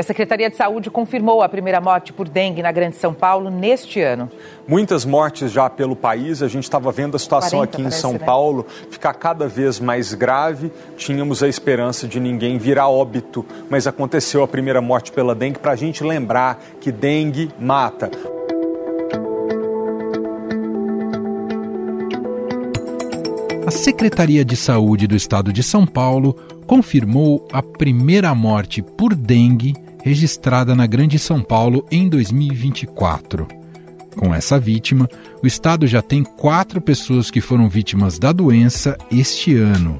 a Secretaria de Saúde confirmou a primeira morte por dengue na Grande São Paulo neste ano. Muitas mortes já pelo país. A gente estava vendo a situação 40, aqui em parece, São né? Paulo ficar cada vez mais grave. Tínhamos a esperança de ninguém virar óbito, mas aconteceu a primeira morte pela dengue para a gente lembrar que dengue mata. A Secretaria de Saúde do Estado de São Paulo confirmou a primeira morte por dengue registrada na Grande São Paulo em 2024. Com essa vítima, o estado já tem quatro pessoas que foram vítimas da doença este ano.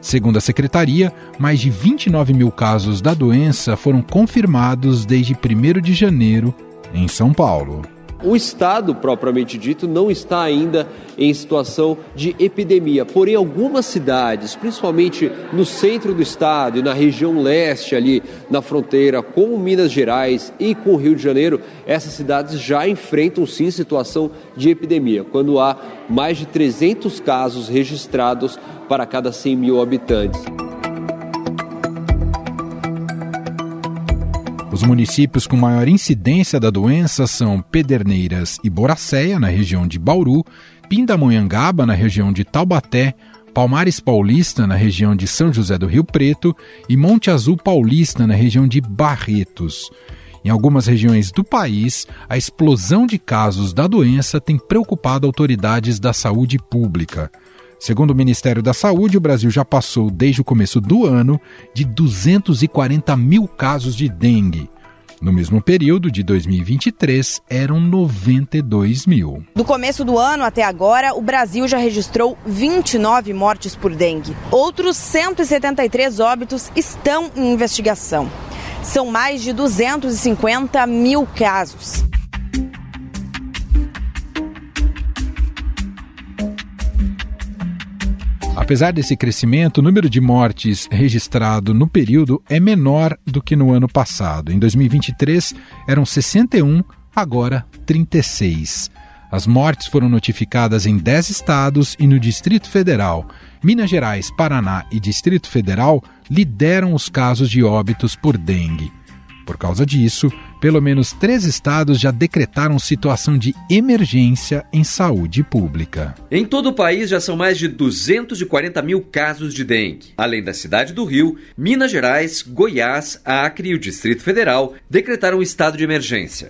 Segundo a secretaria, mais de 29 mil casos da doença foram confirmados desde 1 de janeiro em São Paulo. O estado, propriamente dito, não está ainda em situação de epidemia. Porém, algumas cidades, principalmente no centro do estado e na região leste, ali na fronteira com Minas Gerais e com o Rio de Janeiro, essas cidades já enfrentam sim situação de epidemia, quando há mais de 300 casos registrados para cada 100 mil habitantes. Os municípios com maior incidência da doença são Pederneiras e Boracéia, na região de Bauru, Pindamonhangaba, na região de Taubaté, Palmares Paulista, na região de São José do Rio Preto, e Monte Azul Paulista, na região de Barretos. Em algumas regiões do país, a explosão de casos da doença tem preocupado autoridades da saúde pública. Segundo o Ministério da Saúde, o Brasil já passou, desde o começo do ano, de 240 mil casos de dengue. No mesmo período de 2023, eram 92 mil. Do começo do ano até agora, o Brasil já registrou 29 mortes por dengue. Outros 173 óbitos estão em investigação. São mais de 250 mil casos. Apesar desse crescimento, o número de mortes registrado no período é menor do que no ano passado. Em 2023 eram 61, agora 36. As mortes foram notificadas em 10 estados e no Distrito Federal. Minas Gerais, Paraná e Distrito Federal lideram os casos de óbitos por dengue. Por causa disso, pelo menos três estados já decretaram situação de emergência em saúde pública. Em todo o país já são mais de 240 mil casos de dengue. Além da cidade do Rio, Minas Gerais, Goiás, Acre e o Distrito Federal decretaram estado de emergência.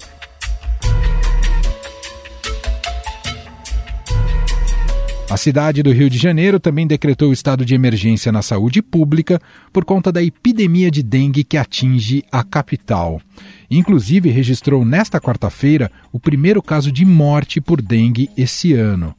A cidade do Rio de Janeiro também decretou estado de emergência na saúde pública por conta da epidemia de dengue que atinge a capital. Inclusive, registrou nesta quarta-feira o primeiro caso de morte por dengue esse ano.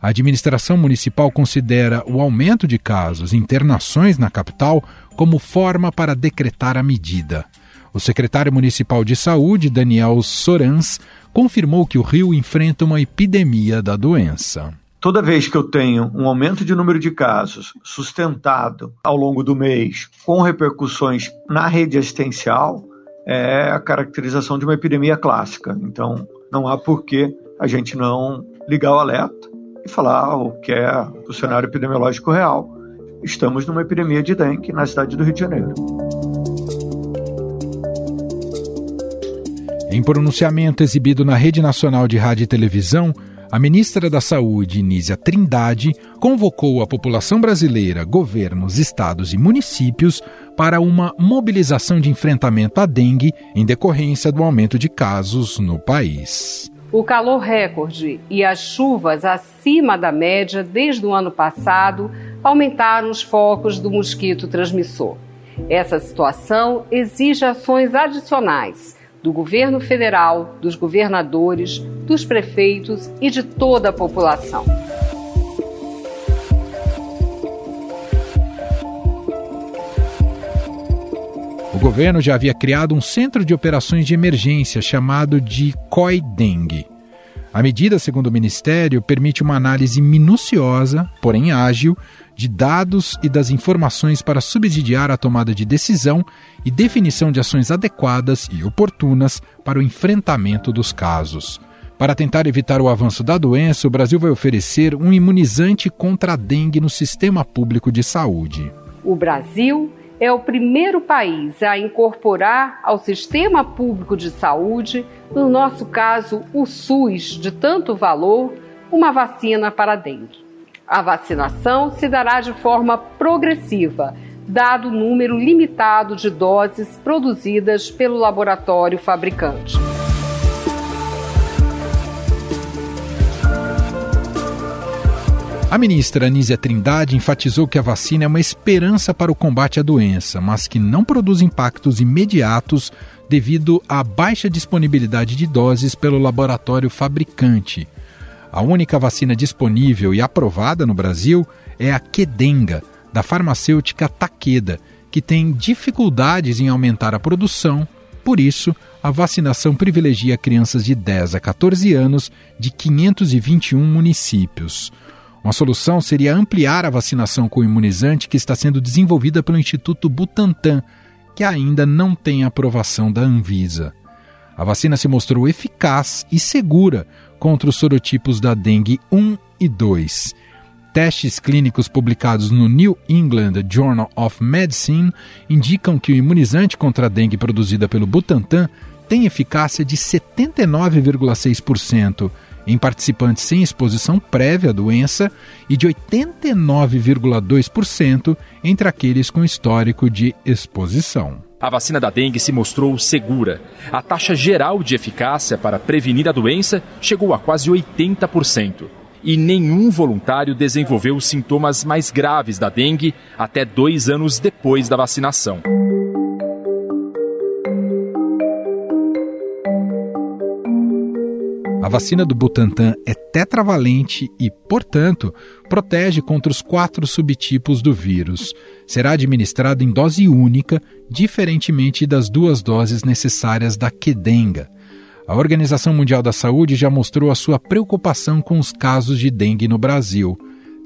A administração municipal considera o aumento de casos e internações na capital como forma para decretar a medida. O secretário municipal de saúde, Daniel Sorans, confirmou que o Rio enfrenta uma epidemia da doença. Toda vez que eu tenho um aumento de número de casos sustentado ao longo do mês, com repercussões na rede assistencial, é a caracterização de uma epidemia clássica. Então, não há por que a gente não ligar o alerta e falar o que é o cenário epidemiológico real. Estamos numa epidemia de dengue na cidade do Rio de Janeiro. Em pronunciamento exibido na Rede Nacional de Rádio e Televisão, a ministra da Saúde, Nízia Trindade, convocou a população brasileira, governos, estados e municípios para uma mobilização de enfrentamento à dengue em decorrência do aumento de casos no país. O calor recorde e as chuvas acima da média desde o ano passado aumentaram os focos do mosquito transmissor. Essa situação exige ações adicionais do governo federal, dos governadores, dos prefeitos e de toda a população. O governo já havia criado um centro de operações de emergência chamado de COI Dengue. A medida, segundo o Ministério, permite uma análise minuciosa, porém ágil, de dados e das informações para subsidiar a tomada de decisão e definição de ações adequadas e oportunas para o enfrentamento dos casos. Para tentar evitar o avanço da doença, o Brasil vai oferecer um imunizante contra a dengue no sistema público de saúde. O Brasil é o primeiro país a incorporar ao sistema público de saúde, no nosso caso o SUS de tanto valor, uma vacina para dengue. A vacinação se dará de forma progressiva, dado o número limitado de doses produzidas pelo laboratório fabricante. A ministra Anísia Trindade enfatizou que a vacina é uma esperança para o combate à doença, mas que não produz impactos imediatos devido à baixa disponibilidade de doses pelo laboratório fabricante. A única vacina disponível e aprovada no Brasil é a Quedenga, da farmacêutica Takeda, que tem dificuldades em aumentar a produção, por isso, a vacinação privilegia crianças de 10 a 14 anos de 521 municípios. Uma solução seria ampliar a vacinação com o imunizante que está sendo desenvolvida pelo Instituto Butantan, que ainda não tem aprovação da Anvisa. A vacina se mostrou eficaz e segura contra os sorotipos da dengue 1 e 2. Testes clínicos publicados no New England Journal of Medicine indicam que o imunizante contra a dengue produzida pelo Butantan tem eficácia de 79,6% em participantes sem exposição prévia à doença e de 89,2% entre aqueles com histórico de exposição. A vacina da dengue se mostrou segura. A taxa geral de eficácia para prevenir a doença chegou a quase 80%. E nenhum voluntário desenvolveu sintomas mais graves da dengue até dois anos depois da vacinação. Vacina do Butantan é tetravalente e, portanto, protege contra os quatro subtipos do vírus. Será administrada em dose única, diferentemente das duas doses necessárias da Quedenga. A Organização Mundial da Saúde já mostrou a sua preocupação com os casos de dengue no Brasil.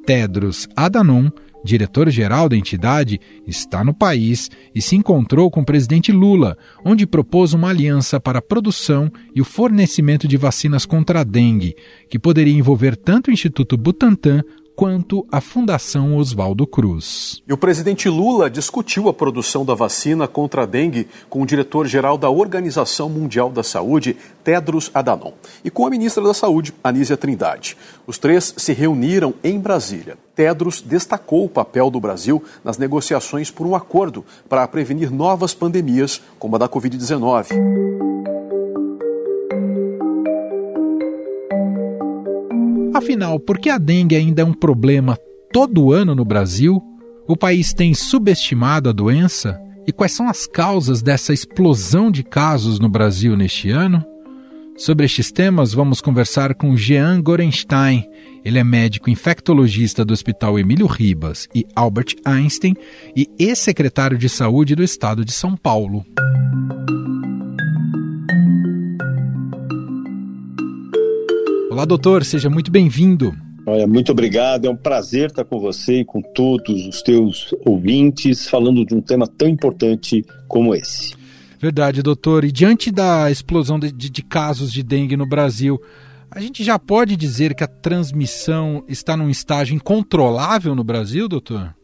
Tedros Adhanom diretor-geral da entidade, está no país e se encontrou com o presidente Lula, onde propôs uma aliança para a produção e o fornecimento de vacinas contra a dengue, que poderia envolver tanto o Instituto Butantan quanto a Fundação Oswaldo Cruz. E o presidente Lula discutiu a produção da vacina contra a dengue com o diretor-geral da Organização Mundial da Saúde, Tedros Adhanom, e com a ministra da Saúde, Anísia Trindade. Os três se reuniram em Brasília. Tedros destacou o papel do Brasil nas negociações por um acordo para prevenir novas pandemias, como a da Covid-19. Afinal, por que a dengue ainda é um problema todo ano no Brasil? O país tem subestimado a doença? E quais são as causas dessa explosão de casos no Brasil neste ano? Sobre estes temas, vamos conversar com Jean Gorenstein. Ele é médico infectologista do Hospital Emílio Ribas e Albert Einstein e ex-secretário de Saúde do Estado de São Paulo. Olá, doutor, seja muito bem-vindo. Olha, muito obrigado. É um prazer estar com você e com todos os teus ouvintes falando de um tema tão importante como esse. Verdade, doutor. E diante da explosão de, de, de casos de dengue no Brasil, a gente já pode dizer que a transmissão está num estágio incontrolável no Brasil, doutor?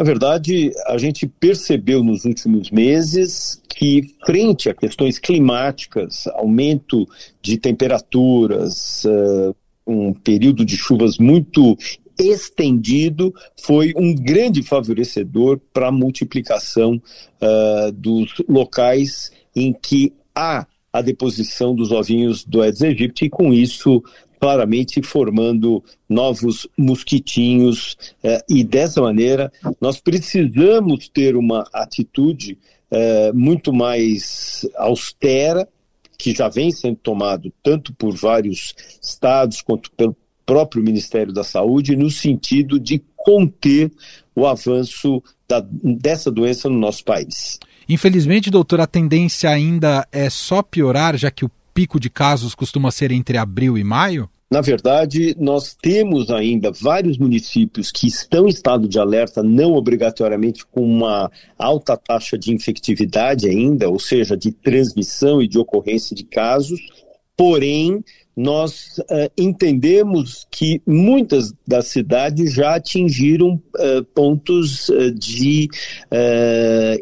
Na verdade, a gente percebeu nos últimos meses que, frente a questões climáticas, aumento de temperaturas, uh, um período de chuvas muito estendido, foi um grande favorecedor para a multiplicação uh, dos locais em que há a deposição dos ovinhos do Aedes aegypti e com isso claramente formando novos mosquitinhos eh, e dessa maneira nós precisamos ter uma atitude eh, muito mais austera que já vem sendo tomado tanto por vários estados quanto pelo próprio Ministério da Saúde no sentido de conter o avanço da, dessa doença no nosso país. Infelizmente, doutor, a tendência ainda é só piorar, já que o pico de casos costuma ser entre abril e maio? Na verdade, nós temos ainda vários municípios que estão em estado de alerta, não obrigatoriamente com uma alta taxa de infectividade ainda, ou seja, de transmissão e de ocorrência de casos, porém nós uh, entendemos que muitas das cidades já atingiram uh, pontos uh, de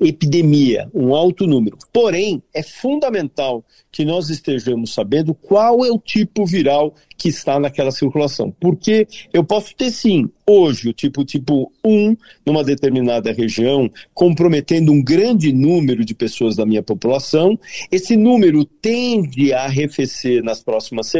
epidemia, um alto número. Porém, é fundamental que nós estejamos sabendo qual é o tipo viral que está naquela circulação. Porque eu posso ter sim, hoje, o tipo tipo 1 numa determinada região, comprometendo um grande número de pessoas da minha população. Esse número tende a arrefecer nas próximas semanas,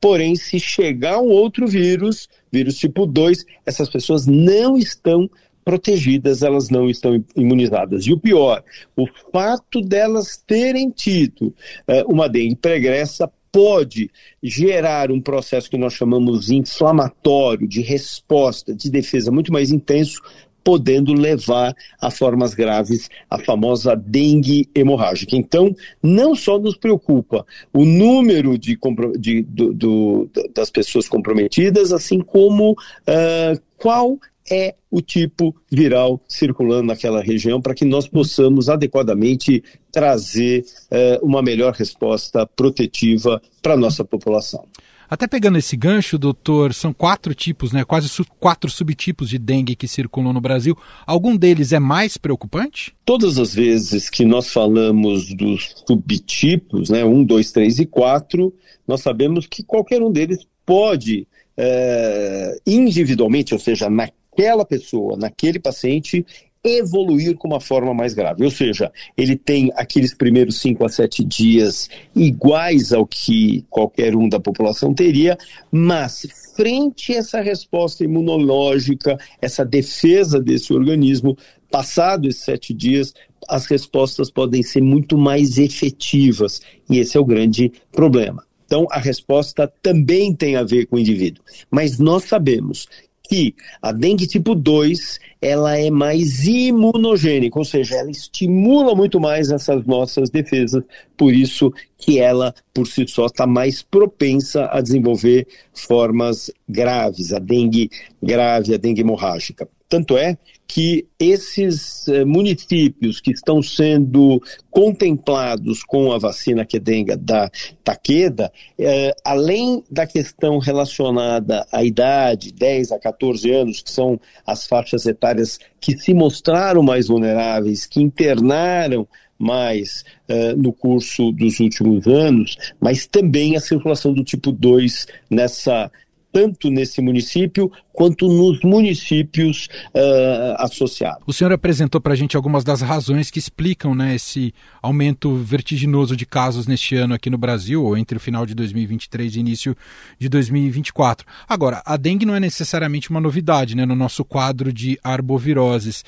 porém, se chegar um outro vírus, vírus tipo 2, essas pessoas não estão protegidas, elas não estão imunizadas. E o pior, o fato delas terem tido uh, uma dengue pregressa pode gerar um processo que nós chamamos inflamatório, de resposta, de defesa muito mais intenso, podendo levar a formas graves, a famosa dengue hemorrágica. Então, não só nos preocupa o número de, de do, do, das pessoas comprometidas, assim como uh, qual é o tipo viral circulando naquela região para que nós possamos adequadamente trazer uh, uma melhor resposta protetiva para a nossa população. Até pegando esse gancho, doutor, são quatro tipos, né? Quase su quatro subtipos de dengue que circulam no Brasil. Algum deles é mais preocupante? Todas as vezes que nós falamos dos subtipos, né? Um, dois, três e quatro, nós sabemos que qualquer um deles pode é, individualmente, ou seja, na naquela pessoa, naquele paciente, evoluir com uma forma mais grave. Ou seja, ele tem aqueles primeiros 5 a 7 dias iguais ao que qualquer um da população teria, mas frente a essa resposta imunológica, essa defesa desse organismo, passado esses sete dias, as respostas podem ser muito mais efetivas. E esse é o grande problema. Então, a resposta também tem a ver com o indivíduo. Mas nós sabemos que a dengue tipo 2 ela é mais imunogênica, ou seja, ela estimula muito mais essas nossas defesas, por isso que ela, por si só, está mais propensa a desenvolver formas graves, a dengue grave, a dengue hemorrágica. Tanto é que esses eh, municípios que estão sendo contemplados com a vacina Quedenga da Taqueda, eh, além da questão relacionada à idade, 10 a 14 anos, que são as faixas etárias que se mostraram mais vulneráveis, que internaram mais uh, no curso dos últimos anos, mas também a circulação do tipo 2 nessa tanto nesse município quanto nos municípios uh, associados. O senhor apresentou para a gente algumas das razões que explicam né, esse aumento vertiginoso de casos neste ano aqui no Brasil, ou entre o final de 2023 e início de 2024. Agora, a dengue não é necessariamente uma novidade né, no nosso quadro de arboviroses.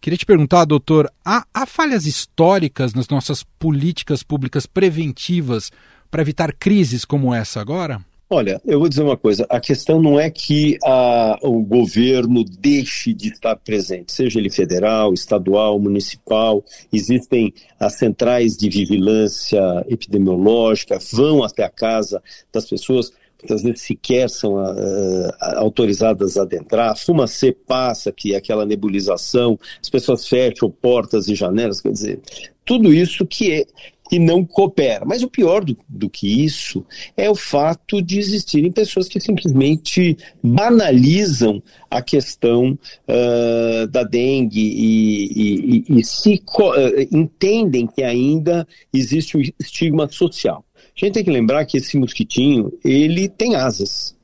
Queria te perguntar, doutor, há, há falhas históricas nas nossas políticas públicas preventivas para evitar crises como essa agora? Olha, eu vou dizer uma coisa: a questão não é que a, o governo deixe de estar presente, seja ele federal, estadual, municipal, existem as centrais de vigilância epidemiológica, vão até a casa das pessoas, muitas vezes sequer são uh, autorizadas a adentrar, a fumacê passa, que é aquela nebulização, as pessoas fecham portas e janelas, quer dizer, tudo isso que é, e não coopera. Mas o pior do, do, que isso é o fato de existirem pessoas que simplesmente banalizam a questão uh, da dengue e, e, e se uh, entendem que ainda existe um estigma social. A gente tem que lembrar que esse mosquitinho, ele tem asas.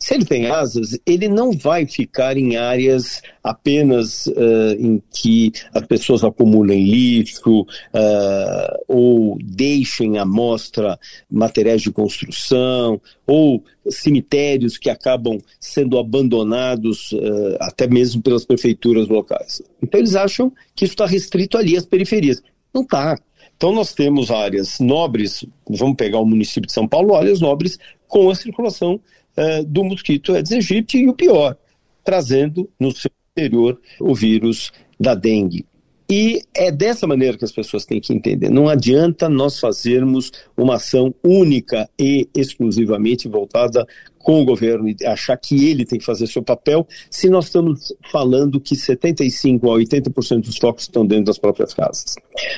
Se ele tem asas, ele não vai ficar em áreas apenas uh, em que as pessoas acumulem lixo uh, ou deixem à mostra materiais de construção ou cemitérios que acabam sendo abandonados uh, até mesmo pelas prefeituras locais. Então eles acham que isso está restrito ali às periferias. Não está. Então nós temos áreas nobres, vamos pegar o município de São Paulo, áreas nobres com a circulação uh, do mosquito Aedes aegypti e o pior, trazendo no seu interior o vírus da dengue. E é dessa maneira que as pessoas têm que entender. Não adianta nós fazermos uma ação única e exclusivamente voltada com o governo e achar que ele tem que fazer seu papel, se nós estamos falando que 75% a 80% dos focos estão dentro das próprias casas.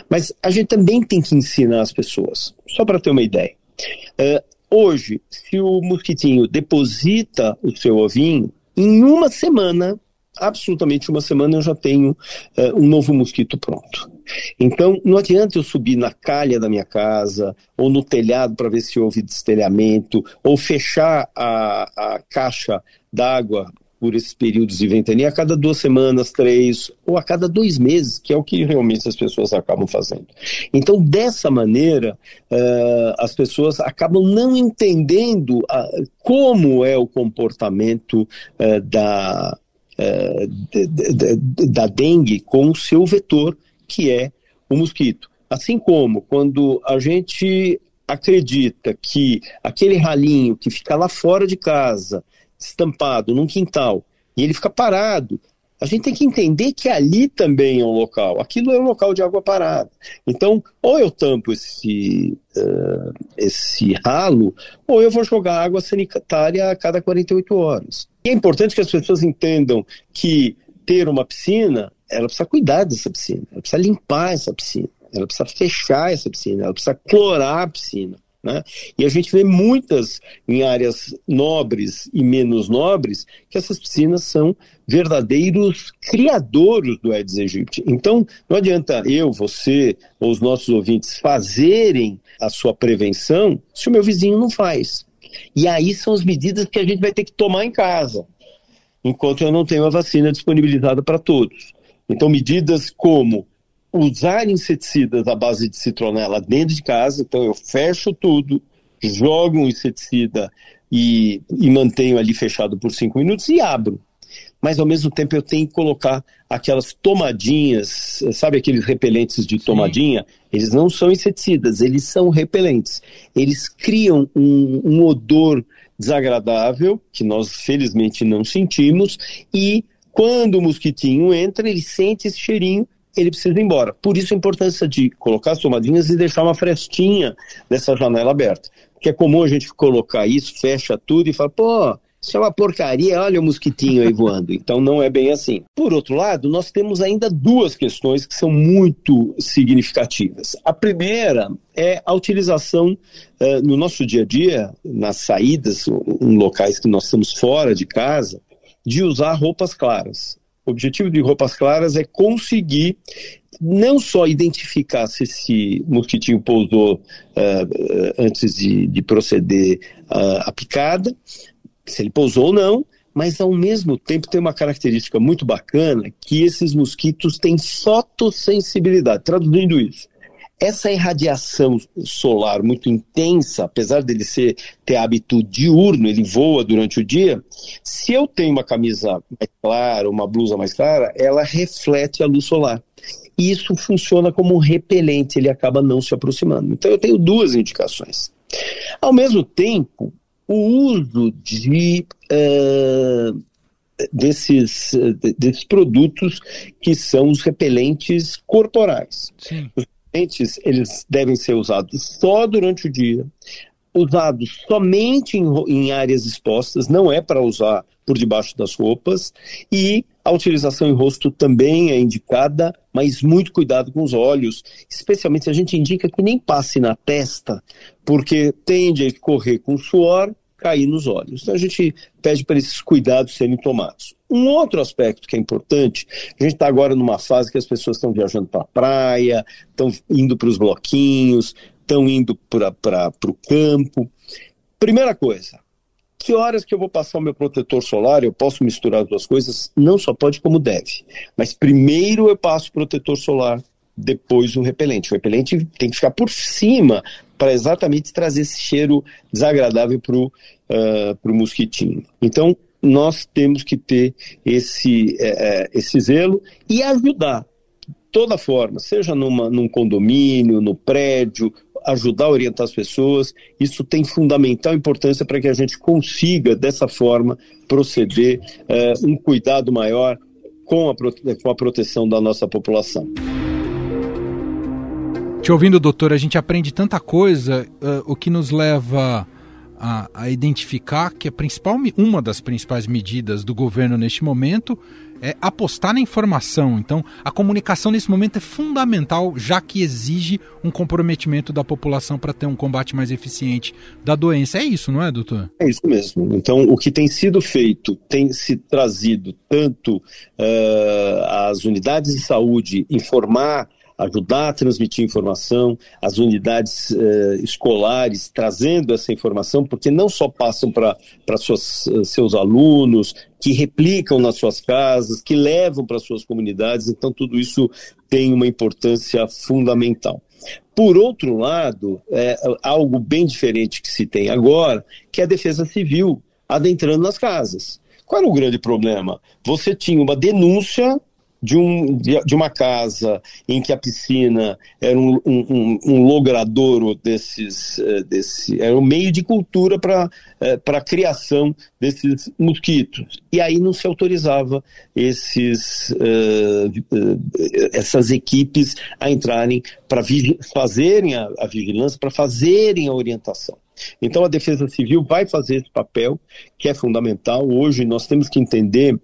Mas a gente também tem que ensinar as pessoas, só para ter uma ideia. Uh, hoje, se o mosquitinho deposita o seu ovinho, em uma semana, absolutamente uma semana, eu já tenho uh, um novo mosquito pronto. Então, não adianta eu subir na calha da minha casa, ou no telhado para ver se houve destelhamento, ou fechar a, a caixa d'água por esses períodos de ventania a cada duas semanas, três, ou a cada dois meses, que é o que realmente as pessoas acabam fazendo. Então, dessa maneira, uh, as pessoas acabam não entendendo uh, como é o comportamento uh, da, de, de, de, da dengue com o seu vetor, que é o mosquito. Assim como quando a gente acredita que aquele ralinho que fica lá fora de casa, estampado num quintal, e ele fica parado, a gente tem que entender que ali também é um local. Aquilo é um local de água parada. Então, ou eu tampo esse, uh, esse ralo, ou eu vou jogar água sanitária a cada 48 horas. E é importante que as pessoas entendam que ter uma piscina, ela precisa cuidar dessa piscina, ela precisa limpar essa piscina, ela precisa fechar essa piscina, ela precisa clorar a piscina. Né? E a gente vê muitas em áreas nobres e menos nobres que essas piscinas são verdadeiros criadores do Aedes aegypti. Então, não adianta eu, você ou os nossos ouvintes fazerem a sua prevenção se o meu vizinho não faz. E aí são as medidas que a gente vai ter que tomar em casa, enquanto eu não tenho a vacina disponibilizada para todos. Então, medidas como usar inseticidas à base de citronela dentro de casa, então eu fecho tudo, jogo um inseticida e, e mantenho ali fechado por cinco minutos e abro. Mas ao mesmo tempo eu tenho que colocar aquelas tomadinhas, sabe aqueles repelentes de tomadinha? Sim. Eles não são inseticidas, eles são repelentes. Eles criam um, um odor desagradável, que nós felizmente não sentimos, e quando o mosquitinho entra, ele sente esse cheirinho ele precisa ir embora. Por isso a importância de colocar as tomadinhas e deixar uma frestinha dessa janela aberta. Porque é comum a gente colocar isso, fecha tudo e fala, pô, isso é uma porcaria, olha o mosquitinho aí voando. Então não é bem assim. Por outro lado, nós temos ainda duas questões que são muito significativas. A primeira é a utilização uh, no nosso dia a dia, nas saídas, em locais que nós estamos fora de casa, de usar roupas claras. O objetivo de roupas claras é conseguir não só identificar se esse mosquitinho pousou uh, antes de, de proceder uh, à picada, se ele pousou ou não, mas ao mesmo tempo tem uma característica muito bacana que esses mosquitos têm fotossensibilidade. Traduzindo isso, essa irradiação solar muito intensa, apesar dele ser, ter hábito diurno, ele voa durante o dia, se eu tenho uma camisa mais clara, uma blusa mais clara, ela reflete a luz solar. E isso funciona como um repelente, ele acaba não se aproximando. Então eu tenho duas indicações. Ao mesmo tempo, o uso de uh, desses, desses produtos que são os repelentes corporais. Sim. Os repelentes eles devem ser usados só durante o dia, usados somente em, em áreas expostas, não é para usar por debaixo das roupas, e a utilização em rosto também é indicada, mas muito cuidado com os olhos, especialmente a gente indica que nem passe na testa, porque tende a escorrer com suor, cair nos olhos. Então a gente pede para esses cuidados serem tomados. Um outro aspecto que é importante, a gente está agora numa fase que as pessoas estão viajando para a praia, estão indo para os bloquinhos, estão indo para o campo. Primeira coisa, que horas que eu vou passar o meu protetor solar? Eu posso misturar as duas coisas? Não só pode como deve. Mas primeiro eu passo o protetor solar, depois o repelente. O repelente tem que ficar por cima para exatamente trazer esse cheiro desagradável para o uh, mosquitinho. Então, nós temos que ter esse, é, esse zelo e ajudar toda forma, seja numa, num condomínio, no prédio, ajudar a orientar as pessoas, isso tem fundamental importância para que a gente consiga, dessa forma, proceder é, um cuidado maior com a, com a proteção da nossa população. Te ouvindo, doutor, a gente aprende tanta coisa, uh, o que nos leva a, a, identificar que a principal, uma das principais medidas do governo neste momento é apostar na informação. Então, a comunicação nesse momento é fundamental, já que exige um comprometimento da população para ter um combate mais eficiente da doença. É isso, não é, doutor? É isso mesmo. Então, o que tem sido feito tem se trazido tanto uh, as unidades de saúde informar ajudar a transmitir informação, as unidades eh, escolares trazendo essa informação, porque não só passam para eh, seus alunos, que replicam nas suas casas, que levam para suas comunidades, então tudo isso tem uma importância fundamental. Por outro lado, é algo bem diferente que se tem agora, que é a defesa civil adentrando nas casas. Qual era o grande problema? Você tinha uma denúncia de, um, de, uma casa em que a piscina era um, um, um logradouro desses, eh, desse, era um meio de cultura para eh, a criação desses mosquitos. E aí não se autorizava esses, uh, essas equipes a entrarem para fazerem a, a vigilância, para fazerem a orientação. Então a Defesa Civil vai fazer esse papel que é fundamental. Hoje nós temos que entender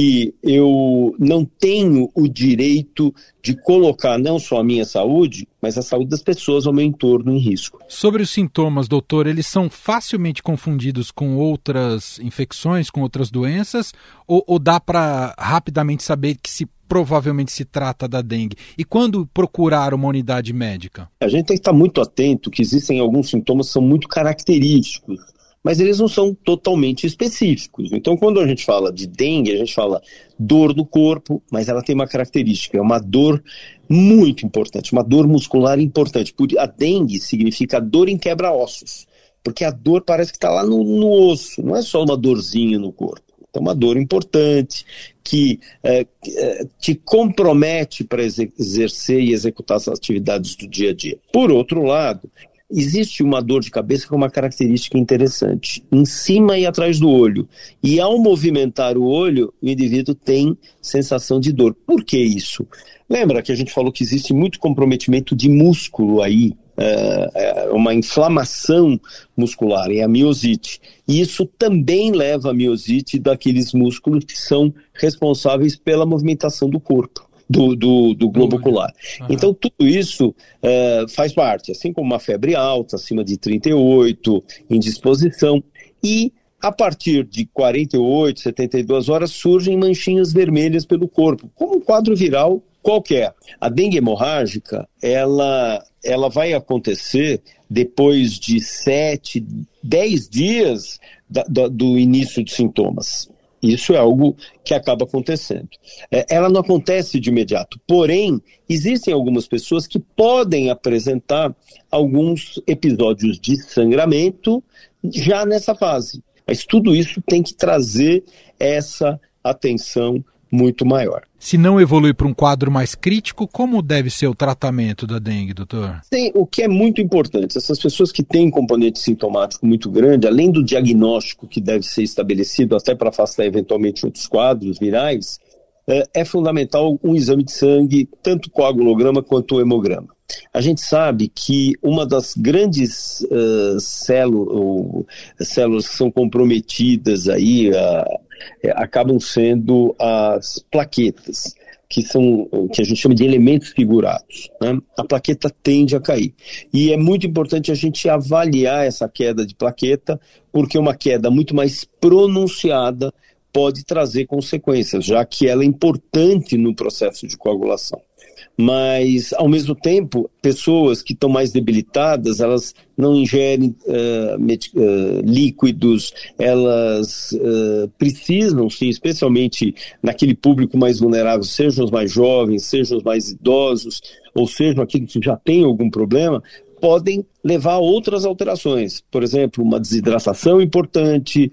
que eu não tenho o direito de colocar não só a minha saúde, mas a saúde das pessoas ao meu entorno em risco. Sobre os sintomas, doutor, eles são facilmente confundidos com outras infecções, com outras doenças, ou, ou dá para rapidamente saber que se provavelmente se trata da dengue? E quando procurar uma unidade médica? A gente tem que estar muito atento que existem alguns sintomas que são muito característicos mas eles não são totalmente específicos. Então, quando a gente fala de dengue, a gente fala dor no corpo, mas ela tem uma característica, é uma dor muito importante, uma dor muscular importante. A dengue significa dor em quebra-ossos, porque a dor parece que está lá no, no, osso, não é só uma dorzinha no corpo. É uma dor importante que é, é, te compromete para exercer e executar as atividades do dia a dia. Por outro lado, existe uma dor de cabeça com uma característica interessante, em cima e atrás do olho. E ao movimentar o olho, o indivíduo tem sensação de dor. Por que isso? Lembra que a gente falou que existe muito comprometimento de músculo aí, é, é uma inflamação muscular, é a miosite. E isso também leva a miosite daqueles músculos que são responsáveis pela movimentação do corpo do, do, do globo ocular. Uhum. Então, tudo isso uh, faz parte, assim como uma febre alta, acima de 38, indisposição, e a partir de 48, 72 horas surgem manchinhas vermelhas pelo corpo, como um quadro viral qualquer. A dengue hemorrágica, ela, ela vai acontecer depois de 7, 10 dias da, da, do início de sintomas. Isso é algo que acaba acontecendo. É, ela não acontece de imediato, porém, existem algumas pessoas que podem apresentar alguns episódios de sangramento já nessa fase. Mas tudo isso tem que trazer essa atenção muito maior. Se não evolui para um quadro mais crítico, como deve ser o tratamento da dengue, doutor? Sim, o que é muito importante, essas pessoas que têm componente sintomático muito grande, além do diagnóstico que deve ser estabelecido até para afastar eventualmente outros quadros virais, é, é fundamental um exame de sangue, tanto coagulograma quanto o hemograma. A gente sabe que uma das grandes uh, células, células que são comprometidas aí, uh, é, acabam sendo as plaquetas, que são que a gente chama de elementos figurados. Né? A plaqueta tende a cair. E é muito importante a gente avaliar essa queda de plaqueta, porque uma queda muito mais pronunciada pode trazer consequências, já que ela é importante no processo de coagulação mas ao mesmo tempo pessoas que estão mais debilitadas elas não ingerem uh, uh, líquidos elas uh, precisam sim especialmente naquele público mais vulnerável sejam os mais jovens sejam os mais idosos ou sejam aqueles que já têm algum problema podem levar a outras alterações. Por exemplo uma desidratação importante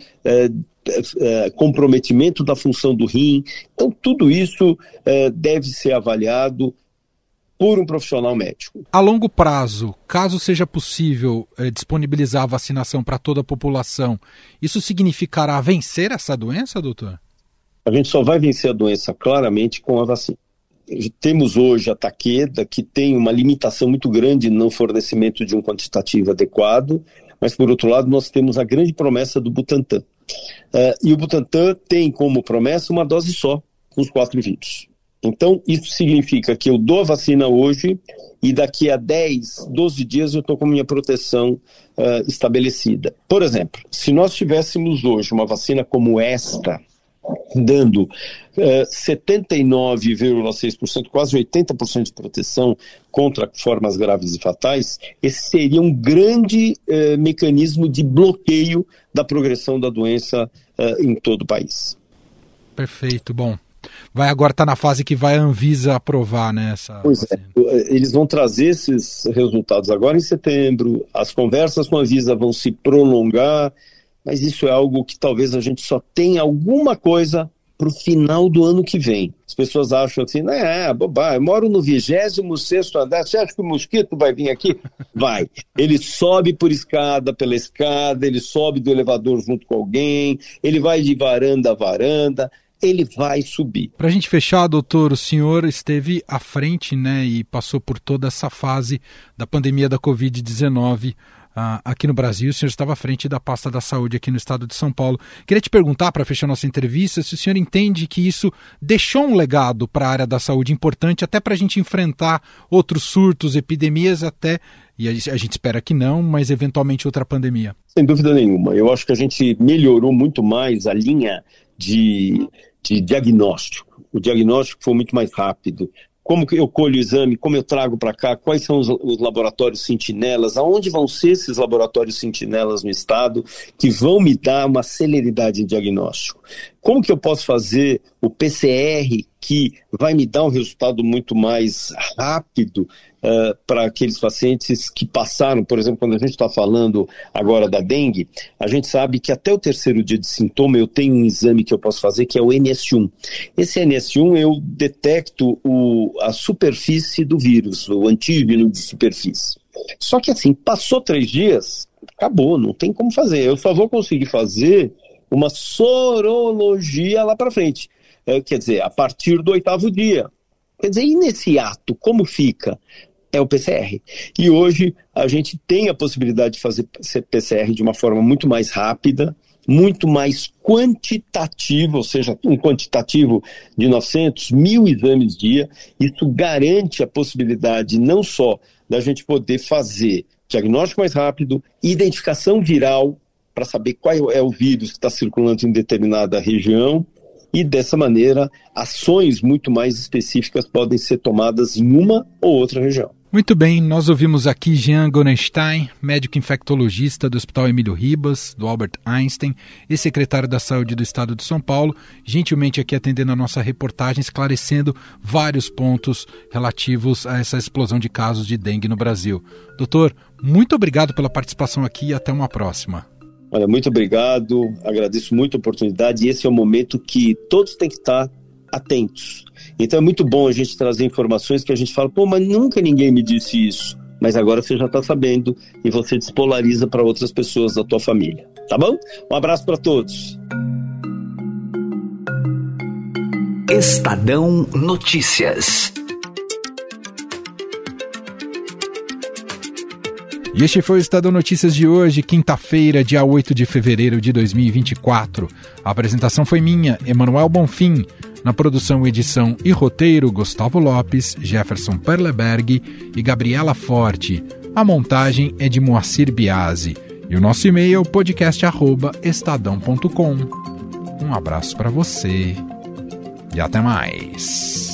comprometimento da função do rim. Então tudo isso deve ser avaliado por um profissional médico. A longo prazo, caso seja possível é, disponibilizar a vacinação para toda a população, isso significará vencer essa doença, doutor? A gente só vai vencer a doença claramente com a vacina. Temos hoje a Taqueda, que tem uma limitação muito grande no fornecimento de um quantitativo adequado, mas por outro lado nós temos a grande promessa do Butantan. Uh, e o Butantan tem como promessa uma dose só, com os quatro vírus. Então, isso significa que eu dou a vacina hoje e daqui a 10, 12 dias eu estou com minha proteção uh, estabelecida. Por exemplo, se nós tivéssemos hoje uma vacina como esta, dando uh, 79,6%, quase 80% de proteção contra formas graves e fatais, esse seria um grande uh, mecanismo de bloqueio da progressão da doença em todo o país. Perfeito. Bom, vai agora estar tá na fase que vai a Anvisa aprovar, né? Essa pois é, eles vão trazer esses resultados agora em setembro, as conversas com a Anvisa vão se prolongar, mas isso é algo que talvez a gente só tenha alguma coisa para o final do ano que vem. As pessoas acham assim, é, bobagem, eu moro no 26 andar, você acha que o mosquito vai vir aqui? Vai. Ele sobe por escada, pela escada, ele sobe do elevador junto com alguém, ele vai de varanda a varanda, ele vai subir. Para a gente fechar, doutor, o senhor esteve à frente né, e passou por toda essa fase da pandemia da Covid-19 uh, aqui no Brasil. O senhor estava à frente da pasta da saúde aqui no estado de São Paulo. Queria te perguntar, para fechar nossa entrevista, se o senhor entende que isso deixou um legado para a área da saúde importante, até para a gente enfrentar outros surtos, epidemias, até, e a gente espera que não, mas eventualmente outra pandemia. Sem dúvida nenhuma. Eu acho que a gente melhorou muito mais a linha de, de diagnóstico. O diagnóstico foi muito mais rápido. Como que eu colho o exame, como eu trago para cá, quais são os, os, laboratórios sentinelas, aonde vão ser esses laboratórios sentinelas no estado que vão me dar uma celeridade em diagnóstico. Como que eu posso fazer o PCR que vai me dar um resultado muito mais rápido uh, para aqueles pacientes que passaram, por exemplo, quando a gente está falando agora da dengue, a gente sabe que até o terceiro dia de sintoma eu tenho um exame que eu posso fazer que é o NS1. Esse NS1 eu detecto o, a superfície do vírus, o antígeno de superfície. Só que assim, passou três dias, acabou, não tem como fazer. Eu só vou conseguir fazer uma sorologia lá para frente. É, quer dizer, a partir do oitavo dia. Quer dizer, e nesse ato, como fica? É o PCR. E hoje a gente tem a possibilidade de fazer PCR de uma forma muito mais rápida, muito mais quantitativo, ou seja, um quantitativo de 900, mil exames dia. Isso garante a possibilidade não só da gente poder fazer diagnóstico mais rápido, identificação viral para saber qual é o vírus que está circulando em determinada região e dessa maneira ações muito mais específicas podem ser tomadas em uma ou outra região. Muito bem, nós ouvimos aqui Jean Gonenstein, médico infectologista do Hospital Emílio Ribas, do Albert Einstein, e secretário da Saúde do Estado de São Paulo, gentilmente aqui atendendo a nossa reportagem, esclarecendo vários pontos relativos a essa explosão de casos de dengue no Brasil. Doutor, muito obrigado pela participação aqui e até uma próxima. Olha, muito obrigado, agradeço muito a oportunidade e esse é o momento que todos têm que estar atentos. Então é muito bom a gente trazer informações que a gente fala, pô, mas nunca ninguém me disse isso. Mas agora você já está sabendo e você despolariza para outras pessoas da tua família. Tá bom? Um abraço para todos. Estadão Notícias. E este foi o Estadão Notícias de hoje, quinta-feira, dia 8 de fevereiro de 2024. A apresentação foi minha, Emanuel Bonfim. Na produção, edição e roteiro, Gustavo Lopes, Jefferson Perleberg e Gabriela Forte. A montagem é de Moacir Biasi. E o nosso e-mail é podcast@estadão.com. Um abraço para você e até mais.